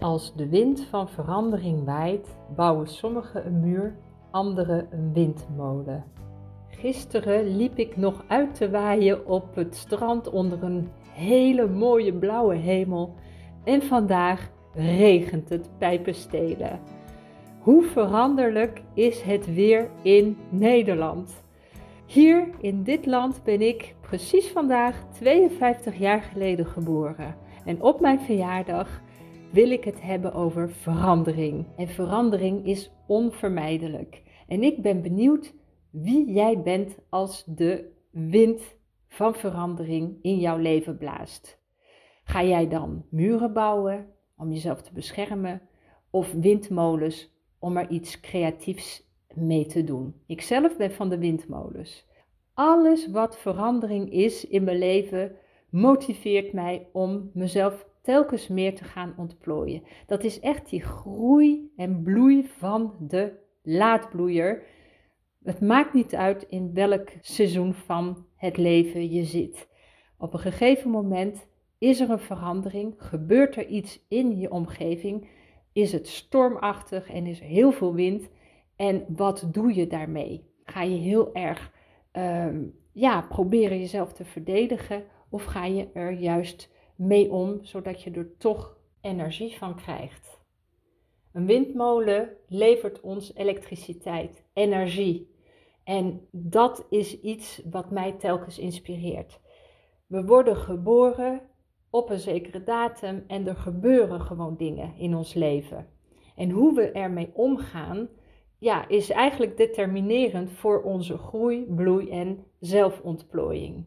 Als de wind van verandering waait, bouwen sommigen een muur, anderen een windmolen. Gisteren liep ik nog uit te waaien op het strand onder een hele mooie blauwe hemel en vandaag regent het pijpenstelen. Hoe veranderlijk is het weer in Nederland? Hier in dit land ben ik precies vandaag 52 jaar geleden geboren. En op mijn verjaardag wil ik het hebben over verandering. En verandering is onvermijdelijk. En ik ben benieuwd wie jij bent als de wind van verandering in jouw leven blaast. Ga jij dan muren bouwen om jezelf te beschermen of windmolens om er iets creatiefs mee te doen? Ik zelf ben van de windmolens. Alles wat verandering is in mijn leven motiveert mij om mezelf telkens meer te gaan ontplooien. Dat is echt die groei en bloei van de laadbloeier. Het maakt niet uit in welk seizoen van het leven je zit. Op een gegeven moment is er een verandering, gebeurt er iets in je omgeving, is het stormachtig en is er heel veel wind. En wat doe je daarmee? Ga je heel erg um, ja, proberen jezelf te verdedigen of ga je er juist mee om, zodat je er toch energie van krijgt. Een windmolen levert ons elektriciteit, energie. En dat is iets wat mij telkens inspireert. We worden geboren op een zekere datum en er gebeuren gewoon dingen in ons leven. En hoe we ermee omgaan, ja, is eigenlijk determinerend voor onze groei, bloei en zelfontplooiing.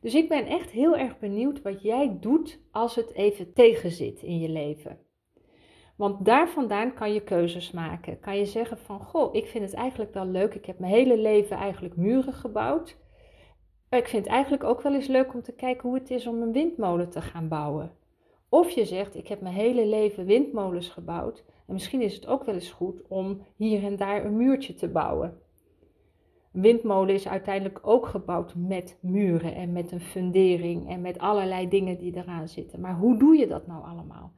Dus ik ben echt heel erg benieuwd wat jij doet als het even tegenzit in je leven. Want daar vandaan kan je keuzes maken. Kan je zeggen van, goh, ik vind het eigenlijk wel leuk. Ik heb mijn hele leven eigenlijk muren gebouwd. Ik vind het eigenlijk ook wel eens leuk om te kijken hoe het is om een windmolen te gaan bouwen. Of je zegt, ik heb mijn hele leven windmolens gebouwd. En misschien is het ook wel eens goed om hier en daar een muurtje te bouwen. Windmolen is uiteindelijk ook gebouwd met muren en met een fundering en met allerlei dingen die eraan zitten. Maar hoe doe je dat nou allemaal?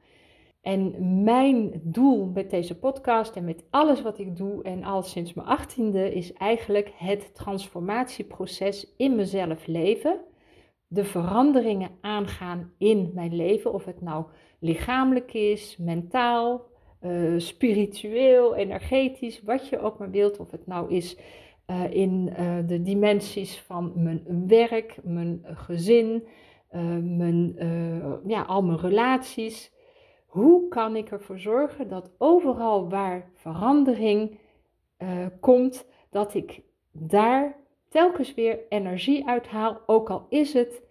En mijn doel met deze podcast en met alles wat ik doe en al sinds mijn achttiende is eigenlijk het transformatieproces in mezelf leven. De veranderingen aangaan in mijn leven, of het nou lichamelijk is, mentaal, uh, spiritueel, energetisch, wat je ook maar wilt. Of het nou is uh, in uh, de dimensies van mijn werk, mijn gezin, mijn, ja, al mijn relaties. Hoe kan ik ervoor zorgen dat overal waar verandering komt, dat ik daar telkens weer energie uithaal, ook al is het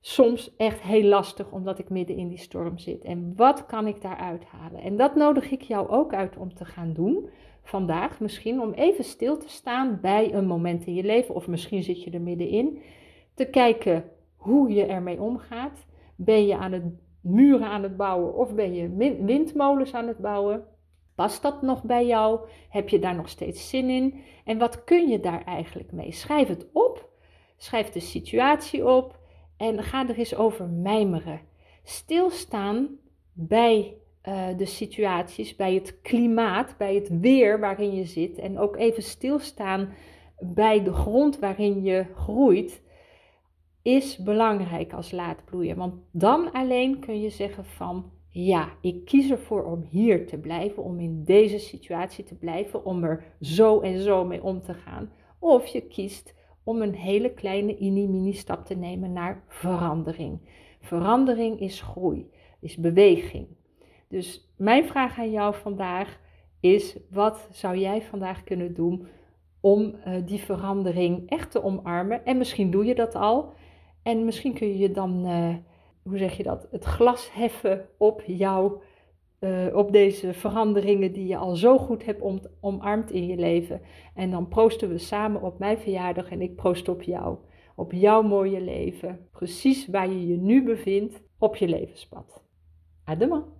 soms echt heel lastig omdat ik midden in die storm zit. En wat kan ik daaruit halen? En dat nodig ik jou ook uit om te gaan doen vandaag. Misschien om even stil te staan bij een moment in je leven, of misschien zit je er middenin. Te kijken hoe je ermee omgaat. Ben je aan het muren aan het bouwen of ben je windmolens aan het bouwen? Past dat nog bij jou? Heb je daar nog steeds zin in? En wat kun je daar eigenlijk mee? Schrijf het op. Schrijf de situatie op. En ga er eens over mijmeren. Stilstaan bij uh, de situaties, bij het klimaat, bij het weer waarin je zit. En ook even stilstaan bij de grond waarin je groeit. Is belangrijk als laadbloeier. Want dan alleen kun je zeggen van ja, ik kies ervoor om hier te blijven, om in deze situatie te blijven, om er zo en zo mee om te gaan. Of je kiest om een hele kleine mini-mini stap te nemen naar verandering. Verandering is groei, is beweging. Dus mijn vraag aan jou vandaag is: wat zou jij vandaag kunnen doen om uh, die verandering echt te omarmen? En misschien doe je dat al. En misschien kun je je dan, uh, hoe zeg je dat, het glas heffen op jouw uh, op deze veranderingen die je al zo goed hebt om, omarmd in je leven. En dan proosten we samen op mijn verjaardag en ik proost op jou. Op jouw mooie leven. Precies waar je je nu bevindt op je levenspad. Adema.